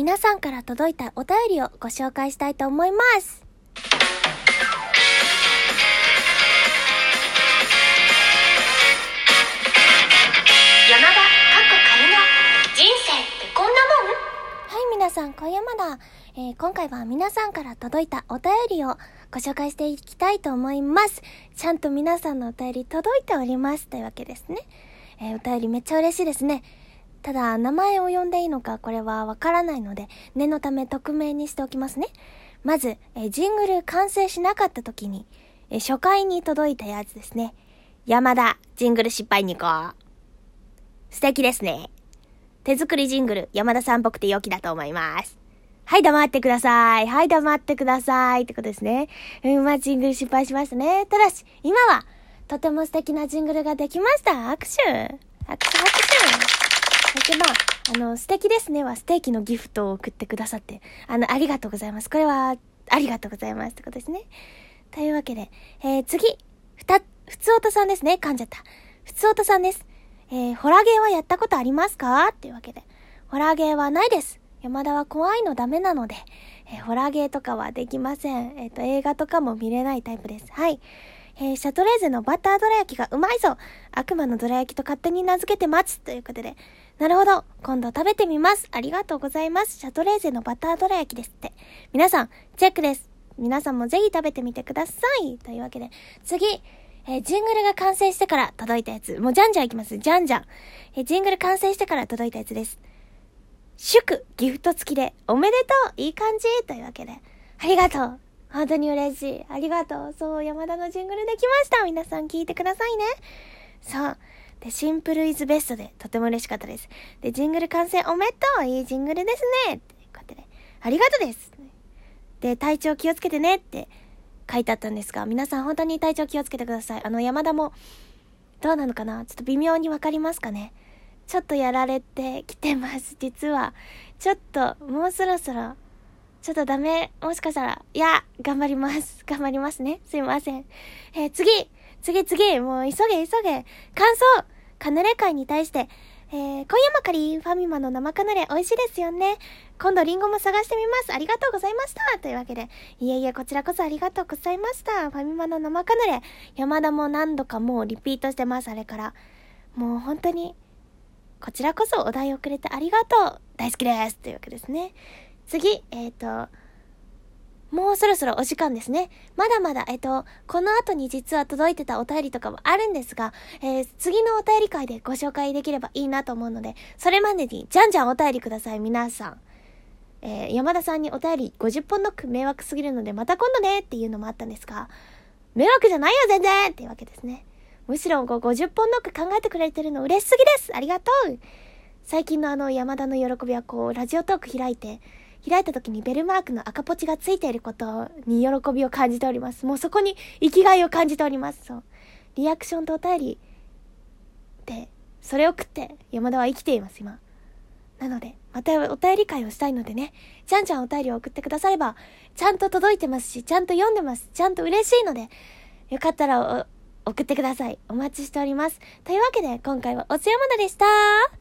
皆さんから届いたお便りをご紹介したいと思います。山田人生ってこんなもん？はい、皆さん、小山田。えー、今回は皆さんから届いたお便りをご紹介していきたいと思います。ちゃんと皆さんのお便り届いております。というわけですね。えー、お便りめっちゃ嬉しいですね。ただ、名前を呼んでいいのか、これはわからないので、念のため匿名にしておきますね。まず、えジングル完成しなかった時に、え初回に届いたやつですね。山田、ジングル失敗に行こう。素敵ですね。手作りジングル、山田さんっぽくて良きだと思います。はい、黙ってください。はい、黙ってください。ってことですね。うん、まあ、ジングル失敗しましたね。ただし、今は、とても素敵なジングルができました。握手。握手、握手。そしてまあ、あの、素敵ですねはステーキのギフトを送ってくださって、あの、ありがとうございます。これは、ありがとうございますってことですね。というわけで、えー、次、ふた、ふつおとさんですね。噛んじゃった。ふつおとさんです。えー、ホラーゲーはやったことありますか？っていうわけで。ホラーゲーはないです。山田は怖いのダメなので、えー、ホラーゲーとかはできません。えっ、ー、と、映画とかも見れないタイプです。はい。えー、シャトレーゼのバターどら焼きがうまいぞ悪魔のどら焼きと勝手に名付けて待つということで。なるほど。今度食べてみます。ありがとうございます。シャトレーゼのバターどら焼きですって。皆さん、チェックです。皆さんもぜひ食べてみてください。というわけで、次、えー、ジングルが完成してから届いたやつ。もうじゃんじゃんいきます。じゃんじゃん。えー、ジングル完成してから届いたやつです。祝、ギフト付きで、おめでとういい感じというわけで、ありがとう本当に嬉しい。ありがとう。そう、山田のジングルできました。皆さん聞いてくださいね。そう。で、シンプルイズベストでとても嬉しかったです。で、ジングル完成おめでとういいジングルですねってこうやってね、ありがとうですで、体調気をつけてねって書いてあったんですが、皆さん本当に体調気をつけてください。あの、山田も、どうなのかな？ちょっと微妙にわかりますかねちょっとやられてきてます、実は。ちょっと、もうそろそろ、ちょっとダメ。もしかしたら、いや、頑張ります。頑張りますね。すいません。えー、次次次もう急げ急げ感想カヌレ会に対して、えー、今夜もかりファミマの生カヌレ美味しいですよね。今度リンゴも探してみます。ありがとうございました。というわけで、いえいえ、こちらこそありがとうございました。ファミマの生カヌレ。山田も何度かもうリピートしてます、あれから。もう本当に、こちらこそお題をくれてありがとう。大好きです。というわけですね。次、えっ、ー、と、もうそろそろお時間ですね。まだまだ、えっと、この後に実は届いてたお便りとかもあるんですが、えー、次のお便り会でご紹介できればいいなと思うので、それまでにじゃんじゃんお便りください、皆さん。えー、山田さんにお便り50本ノック迷惑すぎるのでまた今度ねっていうのもあったんですが、迷惑じゃないよ全然っていうわけですね。むしろこう50本ノック考えてくれてるの嬉しすぎですありがとう最近のあの山田の喜びはこう、ラジオトーク開いて、開いた時にベルマークの赤ポチがついていることに喜びを感じております。もうそこに生きがいを感じております。そう。リアクションとお便りで、それを食って山田は生きています、今。なので、またお便り会をしたいのでね、ちゃんちゃんお便りを送ってくだされば、ちゃんと届いてますし、ちゃんと読んでます。ちゃんと嬉しいので、よかったら送ってください。お待ちしております。というわけで、今回はおつやまだでした